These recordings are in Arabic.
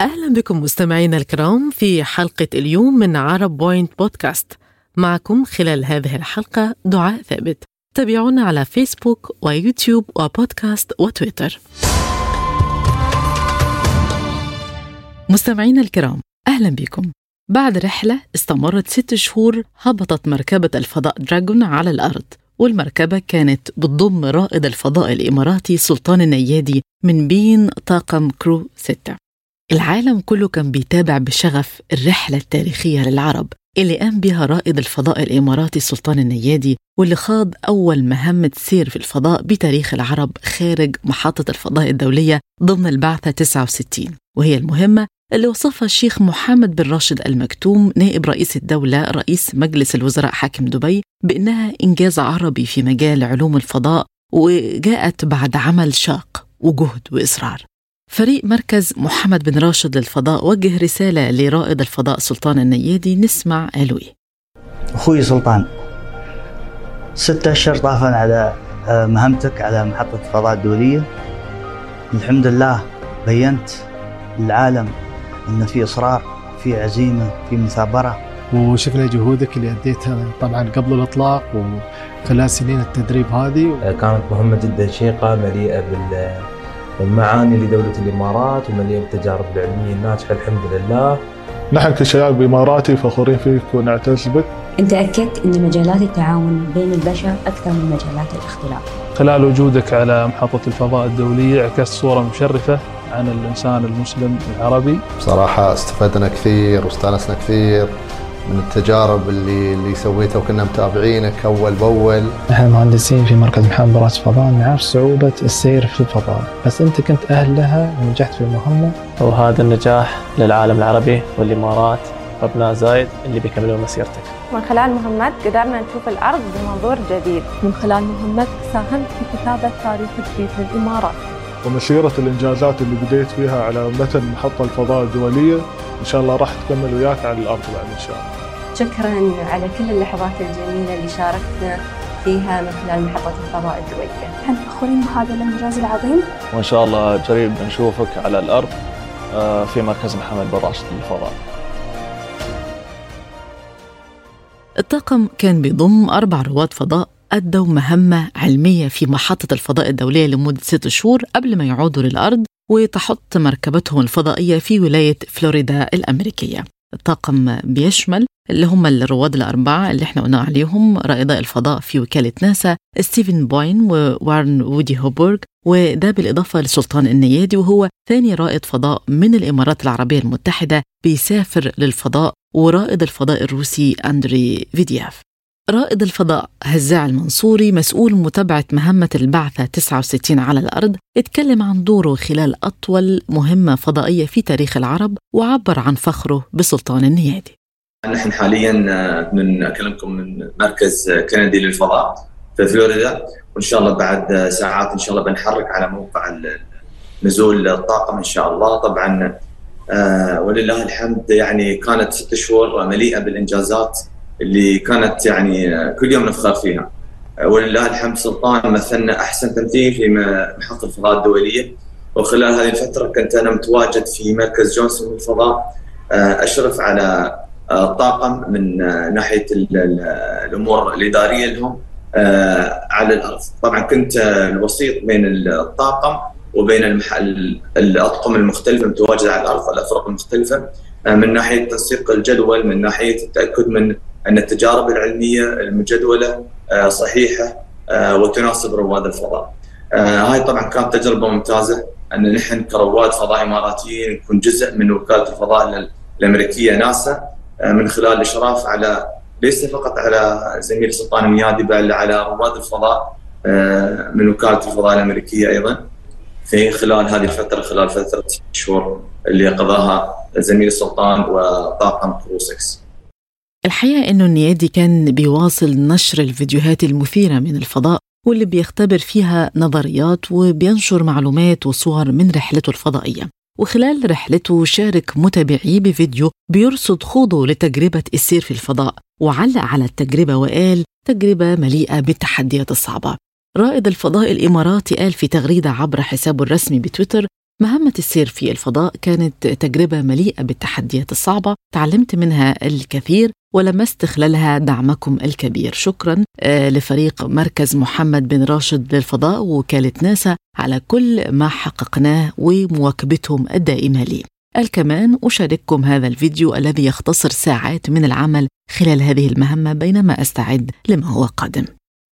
أهلا بكم مستمعينا الكرام في حلقة اليوم من عرب بوينت بودكاست. معكم خلال هذه الحلقة دعاء ثابت. تابعونا على فيسبوك ويوتيوب وبودكاست وتويتر. مستمعينا الكرام أهلا بكم. بعد رحلة استمرت ست شهور هبطت مركبة الفضاء دراجون على الأرض والمركبة كانت بتضم رائد الفضاء الإماراتي سلطان النيادي من بين طاقم Crew ستة. العالم كله كان بيتابع بشغف الرحلة التاريخية للعرب اللي قام بها رائد الفضاء الإماراتي سلطان النيادي واللي خاض أول مهمة سير في الفضاء بتاريخ العرب خارج محطة الفضاء الدولية ضمن البعثة 69 وهي المهمة اللي وصفها الشيخ محمد بن راشد المكتوم نائب رئيس الدولة رئيس مجلس الوزراء حاكم دبي بأنها إنجاز عربي في مجال علوم الفضاء وجاءت بعد عمل شاق وجهد وإصرار. فريق مركز محمد بن راشد للفضاء وجه رسالة لرائد الفضاء سلطان النيادي نسمع قالوا إيه أخوي سلطان ستة أشهر طافا على آه، مهمتك على محطة الفضاء الدولية. الحمد لله بينت للعالم أن في إصرار في عزيمة في مثابرة. وشفنا جهودك اللي أديتها طبعا قبل الإطلاق وخلال سنين التدريب هذه. كانت مهمة جدا شيقة مليئة بالمعاني لدولة الإمارات ومليئة بالتجارب العلمية الناجحة الحمد لله. نحن كشباب إماراتي فخورين فيك ونعتز بك. أنت أكدت أن مجالات التعاون بين البشر أكثر من مجالات الاختلاف. خلال وجودك على محطة الفضاء الدولية عكست صورة مشرفة عن الإنسان المسلم العربي. بصراحة استفدنا كثير واستانسنا كثير. من التجارب اللي اللي سويتها وكنا متابعينك اول بأول. إحنا مهندسين في مركز محمد براس فضاء نعرف صعوبة السير في الفضاء، بس أنت كنت أهل لها ونجحت في المهمة. وهذا النجاح للعالم العربي والإمارات وأبناء زايد اللي بيكملون مسيرتك. من خلال مهمات قدرنا نشوف الأرض بمنظور جديد. من خلال مهمات ساهمت في كتابة تاريخ جديد للإمارات. ومسيرة الإنجازات اللي بديت فيها على متن محطة الفضاء الدولية إن شاء الله راح تكمل وياك على الأرض بعد إن شاء الله. شكرا على كل اللحظات الجميلة اللي شاركتنا فيها من خلال محطة الفضاء الدولية نحن فخورين بهذا الإنجاز العظيم. وإن شاء الله قريب نشوفك على الأرض آه، في مركز محمد بن راشد للفضاء. الطاقم كان بيضم أربع رواد فضاء أدوا مهمة علمية في محطة الفضاء الدولية لمدة ست شهور قبل ما يعودوا للأرض. وتحط مركبتهم الفضائية في ولاية فلوريدا الأمريكية. الطاقم بيشمل اللي هم الرواد الأربعة اللي إحنا قلنا عليهم رائدا الفضاء في وكالة ناسا ستيفن بوين ووارن وودي هوبورغ وده بالإضافة لسلطان النيادي وهو ثاني رائد فضاء من الإمارات العربية المتحدة بيسافر للفضاء ورائد الفضاء الروسي أندري فيدياييف. رائد الفضاء هزاع المنصوري مسؤول متابعة مهمة البعثة 69 على الأرض اتكلم عن دوره خلال أطول مهمة فضائية في تاريخ العرب وعبر عن فخره بسلطان النيادي نحن حاليا آه، من أكلمكم من مركز كندي للفضاء في فلوريدا وإن شاء الله بعد ساعات إن شاء الله بنحرك على موقع نزول الطاقم إن شاء الله. طبعا آه، ولله الحمد يعني كانت ست شهور مليئة بالإنجازات اللي كانت يعني كل يوم نفخر فيها. ولله الحمد سلطان مثلنا أحسن تمثيل في محطة الفضاء الدولية. وخلال هذه الفترة كنت أنا متواجد في مركز جونسون للفضاء آه، أشرف على آه، من آه، ناحية الأمور الإدارية لهم على الأرض، طبعا كنت الوسيط بين الطاقم وبين الأطقم المختلفة المتواجدة على الأرض الافرق المختلفة من ناحية تنسيق الجدول من ناحية التأكد من أن التجارب العلمية المجدولة آه، صحيحة آه، وتناسب رواد الفضاء. آه، هاي طبعا كانت تجربة ممتازة أن نحن كرواد فضاء إماراتيين نكون جزء من وكالة الفضاء الأمريكية ناسا من خلال الإشراف على ليس فقط على زميل سلطان النيادي بل على رواد الفضاء من وكالة الفضاء الأمريكية أيضا في خلال هذه الفترة خلال فترة شهور اللي قضاها زميل السلطان وطاقم كرو 6 الحقيقة إنه النيادي كان بيواصل نشر الفيديوهات المثيرة من الفضاء واللي بيختبر فيها نظريات وبينشر معلومات وصور من رحلته الفضائية. وخلال رحلته شارك متابعيه بفيديو بيرصد خوضه لتجربة السير في الفضاء وعلق على التجربة وقال تجربة مليئة بالتحديات الصعبة. رائد الفضاء الإماراتي قال في تغريدة عبر حسابه الرسمي بتويتر مهمة السير في الفضاء كانت تجربة مليئة بالتحديات الصعبة تعلمت منها الكثير ولمست خلالها دعمكم الكبير. شكرا آه، لفريق مركز محمد بن راشد للفضاء ووكالة ناسا على كل ما حققناه ومواكبتهم الدائمة لي. قال كمان أشارككم هذا الفيديو الذي يختصر ساعات من العمل خلال هذه المهمة بينما أستعد لما هو قادم.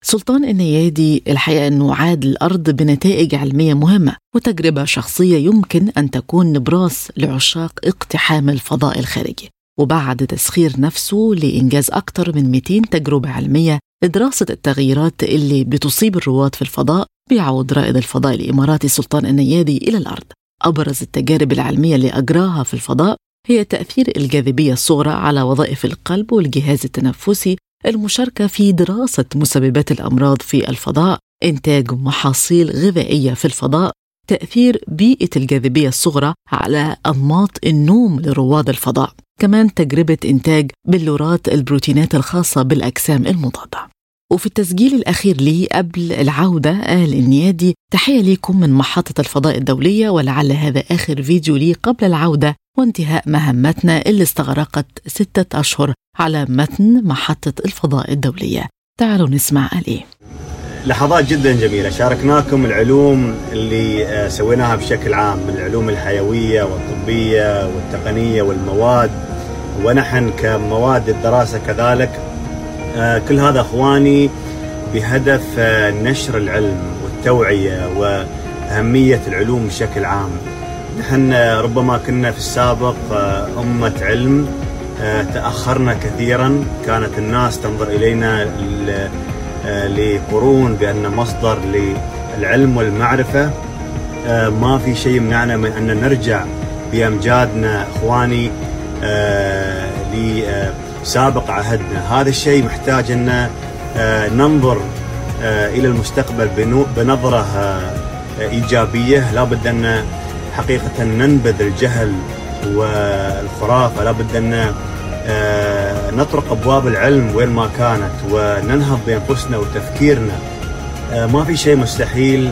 سلطان النيادي الحقيقة أنه عاد الأرض بنتائج علمية مهمة وتجربة شخصية يمكن أن تكون نبراس لعشاق اقتحام الفضاء الخارجي. وبعد تسخير نفسه لإنجاز أكثر من 200 تجربة علمية لدراسة التغييرات اللي بتصيب الرواد في الفضاء بيعود رائد الفضاء الإماراتي سلطان النيادي إلى الأرض. أبرز التجارب العلمية اللي أجراها في الفضاء هي تأثير الجاذبية الصغرى على وظائف القلب والجهاز التنفسي المشاركة في دراسة مسببات الأمراض في الفضاء إنتاج محاصيل غذائية في الفضاء تأثير بيئة الجاذبية الصغرى على أنماط النوم لرواد الفضاء. كمان تجربة إنتاج بلورات البروتينات الخاصة بالأجسام المضادة. وفي التسجيل الأخير لي قبل العودة قال النيادي تحية ليكم من محطة الفضاء الدولية ولعل هذا آخر فيديو لي قبل العودة وانتهاء مهمتنا اللي استغرقت ستة أشهر على متن محطة الفضاء الدولية. تعالوا نسمع عليه لحظات جدا جميلة. شاركناكم العلوم اللي آه، سويناها بشكل عام من العلوم الحيوية والطبية والتقنية والمواد. ونحن كمواد الدراسة كذلك آه، كل هذا أخواني بهدف آه، نشر العلم والتوعية وأهمية العلوم بشكل عام. نحن ربما كنا في السابق أمة علم تأخرنا كثيرا. كانت الناس تنظر إلينا آه، لقرون بأن مصدر للعلم والمعرفة. آه، ما في شيء يمنعنا من أن نرجع بأمجادنا إخواني آه، لسابق عهدنا. هذا الشيء محتاج أن ننظر إلى المستقبل بنظرة إيجابية. لابد أن حقيقة ننبذ الجهل والخرافة لابد أن آه، نطرق أبواب العلم وين ما كانت وننهض بانفسنا وتفكيرنا. آه، ما في شيء مستحيل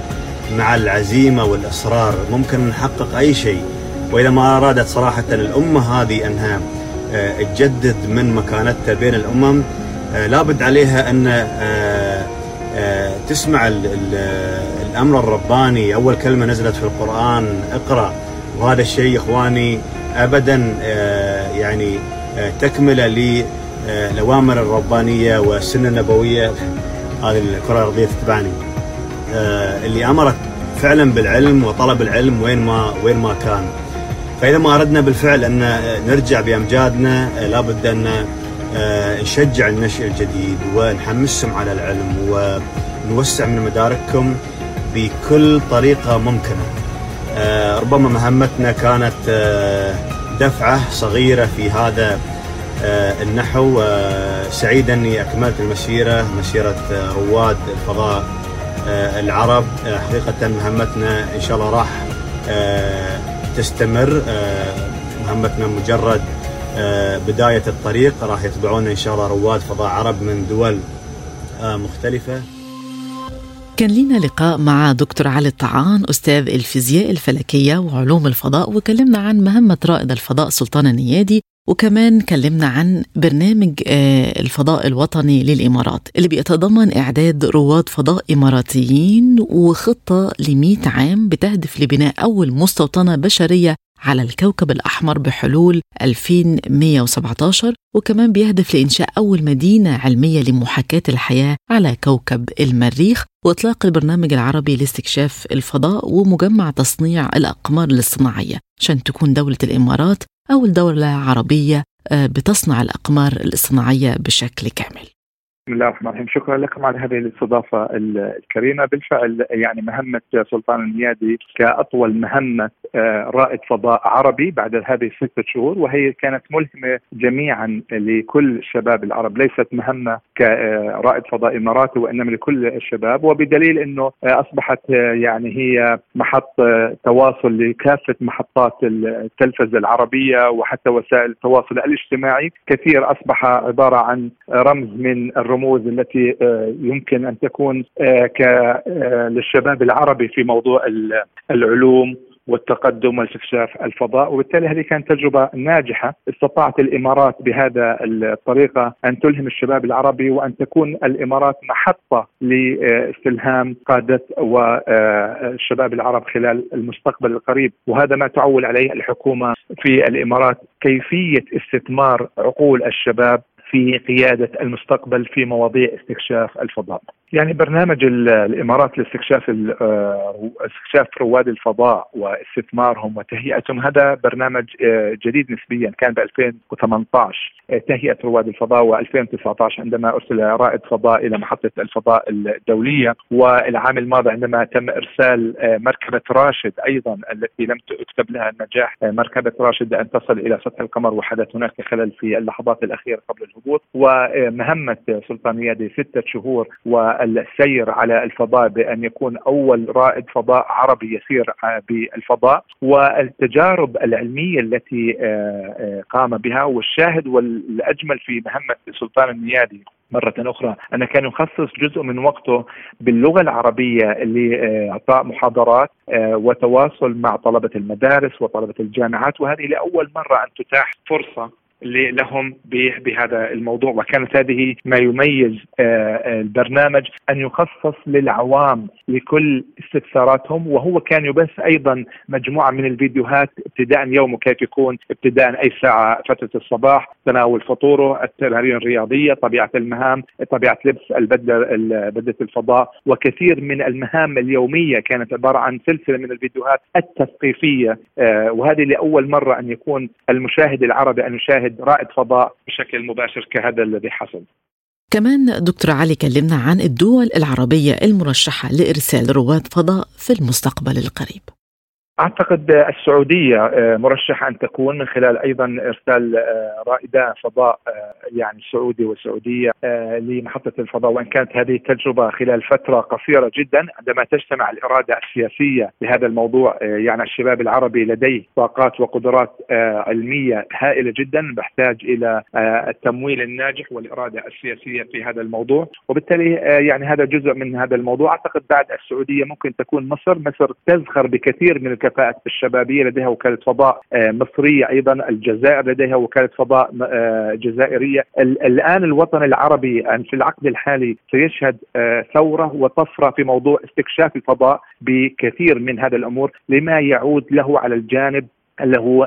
مع العزيمة والإصرار. ممكن نحقق أي شيء. وإذا ما أرادت صراحة الأمة هذه أنها آه، تجدد من مكانتها بين الأمم لابد عليها أن تسمع الأمر الرباني. أول كلمة نزلت في القرآن اقرأ. وهذا الشيء إخواني ابدا يعني تكملة للأوامر الربانية والسنة النبوية. هذه الكرة الأرضية تتبعني. آه، اللي أمرت فعلا بالعلم وطلب العلم وين ما وين ما كان. فإذا ما أردنا بالفعل أن نرجع بأمجادنا آه، لابد أن آه، نشجع النشء الجديد ونحمسهم على العلم ونوسع من مداركهم بكل طريقة ممكنة. ربما مهمتنا كانت دفعة صغيرة في هذا آه، النحو آه، سعيد أني أكملت المسيرة مسيرة آه، رواد الفضاء العرب. حقيقة مهمتنا إن شاء الله راح تستمر. مهمتنا مجرد بداية الطريق. راح يتبعونا إن شاء الله رواد فضاء عرب من دول مختلفة. كان لنا لقاء مع دكتور علي الطعان أستاذ الفيزياء الفلكية وعلوم الفضاء وكلمنا عن مهمة رائد الفضاء سلطان النيادي وكمان كلمنا عن برنامج آه، الفضاء الوطني للإمارات اللي بيتضمن إعداد رواد فضاء إماراتيين وخطة ل عام بتهدف لبناء أول مستوطنة بشرية على الكوكب الأحمر بحلول 2117 وكمان بيهدف لإنشاء أول مدينة علمية لمحاكاة الحياة على كوكب المريخ وإطلاق البرنامج العربي لاستكشاف الفضاء ومجمع تصنيع الأقمار الاصطناعية عشان تكون دولة الإمارات أول دولة عربية آه، بتصنع الأقمار الاصطناعية بشكل كامل. بسم الله الرحمن الرحيم. شكرا لكم على هذه الاستضافة الكريمة. بالفعل يعني مهمة سلطان النيادي كأطول مهمة رائد فضاء عربي بعد هذه الستة شهور وهي كانت ملهمة جميعا لكل الشباب العرب. ليست مهمة كرائد فضاء إماراتي وإنما لكل الشباب. وبدليل أنه آه، أصبحت آه، يعني هي محط تواصل لكافة محطات التلفزة العربية وحتى وسائل التواصل الاجتماعي. كثير أصبح عبارة عن رمز من الرموز التي آه، يمكن أن تكون آه، للشباب العربي في موضوع العلوم والتقدم واستكشاف الفضاء وبالتالي هذه كانت تجربة ناجحة استطاعت الإمارات بهذا الطريقة أن تلهم الشباب العربي وأن تكون الإمارات محطة لاستلهام قادة والشباب العرب خلال المستقبل القريب وهذا ما تعول عليه الحكومة في الإمارات كيفية استثمار عقول الشباب في قيادة المستقبل في مواضيع استكشاف الفضاء. يعني برنامج الإمارات لاستكشاف آه، استكشاف رواد الفضاء واستثمارهم وتهيئتهم هذا برنامج آه، جديد نسبيا كان ب 2018 آه، تهيئة رواد الفضاء و2019 عندما أرسل رائد فضاء إلى محطة الفضاء الدولية والعام الماضي عندما تم إرسال مركبة راشد أيضا التي لم تكتب لها النجاح مركبة راشد أن تصل إلى سطح القمر وحدث هناك خلل في اللحظات الأخيرة قبل الهبوط ومهمة سلطان يادي ستة شهور و السير على الفضاء بأن يكون أول رائد فضاء عربي يسير بالفضاء والتجارب العلمية التي آه، آه، قام بها والشاهد والأجمل في مهمه سلطان النيادي مرة أخرى أنا كان يخصص جزء من وقته باللغة العربية لإعطاء محاضرات آه، وتواصل مع طلبة المدارس وطلبة الجامعات وهذه لأول مرة أن تتاح فرصة لهم بهذا الموضوع. وكانت هذه ما يميز آه، البرنامج أن يخصص للعوام لكل استفساراتهم وهو كان يبث أيضا مجموعة من الفيديوهات. ابتداء يومه كيف يكون؟ ابتداء أي ساعة؟ فترة الصباح تناول فطوره التمارين الرياضية طبيعة المهام طبيعة لبس البدلة بدلة الفضاء. وكثير من المهام اليومية كانت عبارة عن سلسلة من الفيديوهات التثقيفية. آه، وهذه لأول مرة أن يكون المشاهد العربي أن يشاهد رائد فضاء بشكل مباشر كهذا الذي حصل. كمان دكتور علي كلمنا عن الدول العربية المرشحة لإرسال رواد فضاء في المستقبل القريب. أعتقد السعودية آه، مرشحة أن تكون من خلال أيضا إرسال آه، رائدة فضاء آه، يعني سعودي وسعودية لمحطة الفضاء. وإن كانت هذه التجربة خلال فترة قصيرة جدا عندما تجتمع الإرادة السياسية لهذا الموضوع يعني الشباب العربي لديه طاقات وقدرات علمية هائلة جدا بحتاج إلى التمويل الناجح والإرادة السياسية في هذا الموضوع. وبالتالي يعني هذا جزء من هذا الموضوع. أعتقد بعد السعودية ممكن تكون مصر. مصر تزخر بكثير من الكفاءة الشبابية لديها وكالة فضاء آه، مصرية أيضا الجزائر لديها وكالة فضاء آه، جزائرية. الآن الوطن العربي في العقد الحالي سيشهد آه، ثورة وطفرة في موضوع استكشاف الفضاء بكثير من هذا الأمور لما يعود له على الجانب اللي هو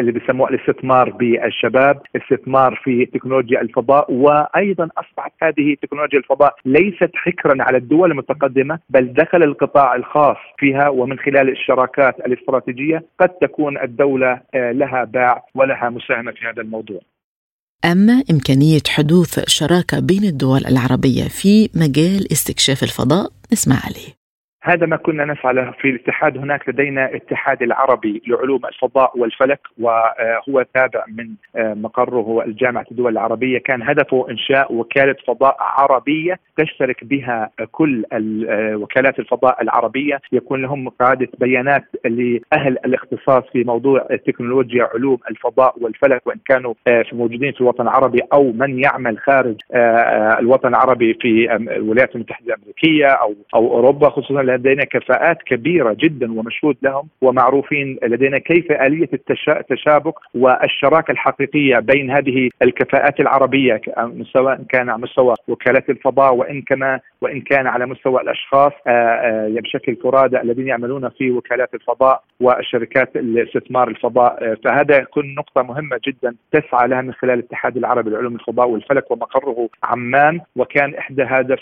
اللي بيسموه الاستثمار بالشباب، استثمار في تكنولوجيا الفضاء وأيضا أصبحت هذه تكنولوجيا الفضاء ليست حكرا على الدول المتقدمة بل دخل القطاع الخاص فيها ومن خلال الشراكات الاستراتيجية قد تكون الدولة آه، لها باع ولها مساهمة في هذا الموضوع. أما إمكانية حدوث شراكة بين الدول العربية في مجال استكشاف الفضاء نسمع عليه هذا ما كنا نسعى له في الاتحاد. هناك لدينا اتحاد العربي لعلوم الفضاء والفلك وهو تابع من آه، مقره الجامعة الدول العربية. كان هدفه إنشاء وكالة فضاء عربية تشترك بها كل آه، وكالات الفضاء العربية. يكون لهم قاعدة بيانات لأهل الاختصاص في موضوع تكنولوجيا علوم الفضاء والفلك وإن كانوا آه، موجودين في الوطن العربي أو من يعمل خارج الوطن العربي في الولايات المتحدة الأمريكية أو أو أوروبا خصوصا لدينا كفاءات كبيرة جدا ومشهود لهم ومعروفين لدينا كيف آلية التشابك والشراكة الحقيقية بين هذه الكفاءات العربية سواء كان على مستوى وكالات الفضاء وإن كما وإن كان على مستوى الأشخاص آه، بشكل فرادى الذين يعملون في وكالات الفضاء والشركات الاستثمار الفضاء. فهذا يكون نقطة مهمة جدا تسعى لها من خلال الاتحاد العربي لعلوم الفضاء والفلك ومقره عمان وكان إحدى هدف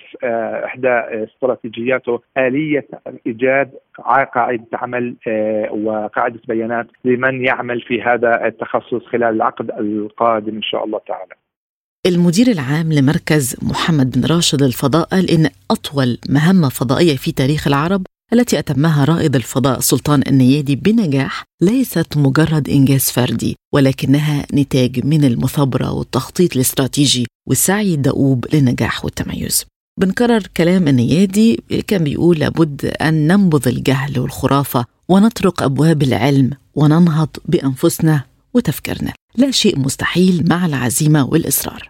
إحدى استراتيجياته آلية إيجاد قاعدة عمل آه، وقاعدة بيانات لمن يعمل في هذا التخصص خلال العقد القادم إن شاء الله تعالى. المدير العام لمركز محمد بن راشد للفضاء قال إن أطول مهمة فضائية في تاريخ العرب التي أتمها رائد الفضاء سلطان النيادي بنجاح ليست مجرد إنجاز فردي ولكنها نتاج من المثابرة والتخطيط الاستراتيجي والسعي الدؤوب للنجاح والتميز بنكرر كلام النيادي كان بيقول لابد أن ننبذ الجهل والخرافة ونطرق أبواب العلم وننهض بأنفسنا وتفكيرنا. لا شيء مستحيل مع العزيمة والإصرار.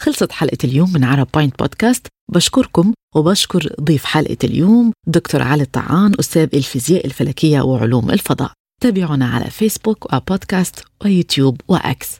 خلصت حلقة اليوم من عرب بوينت بودكاست بشكركم وبشكر ضيف حلقة اليوم دكتور علي الطعان أستاذ الفيزياء الفلكية وعلوم الفضاء. تابعونا على فيسبوك وبودكاست ويوتيوب وأكس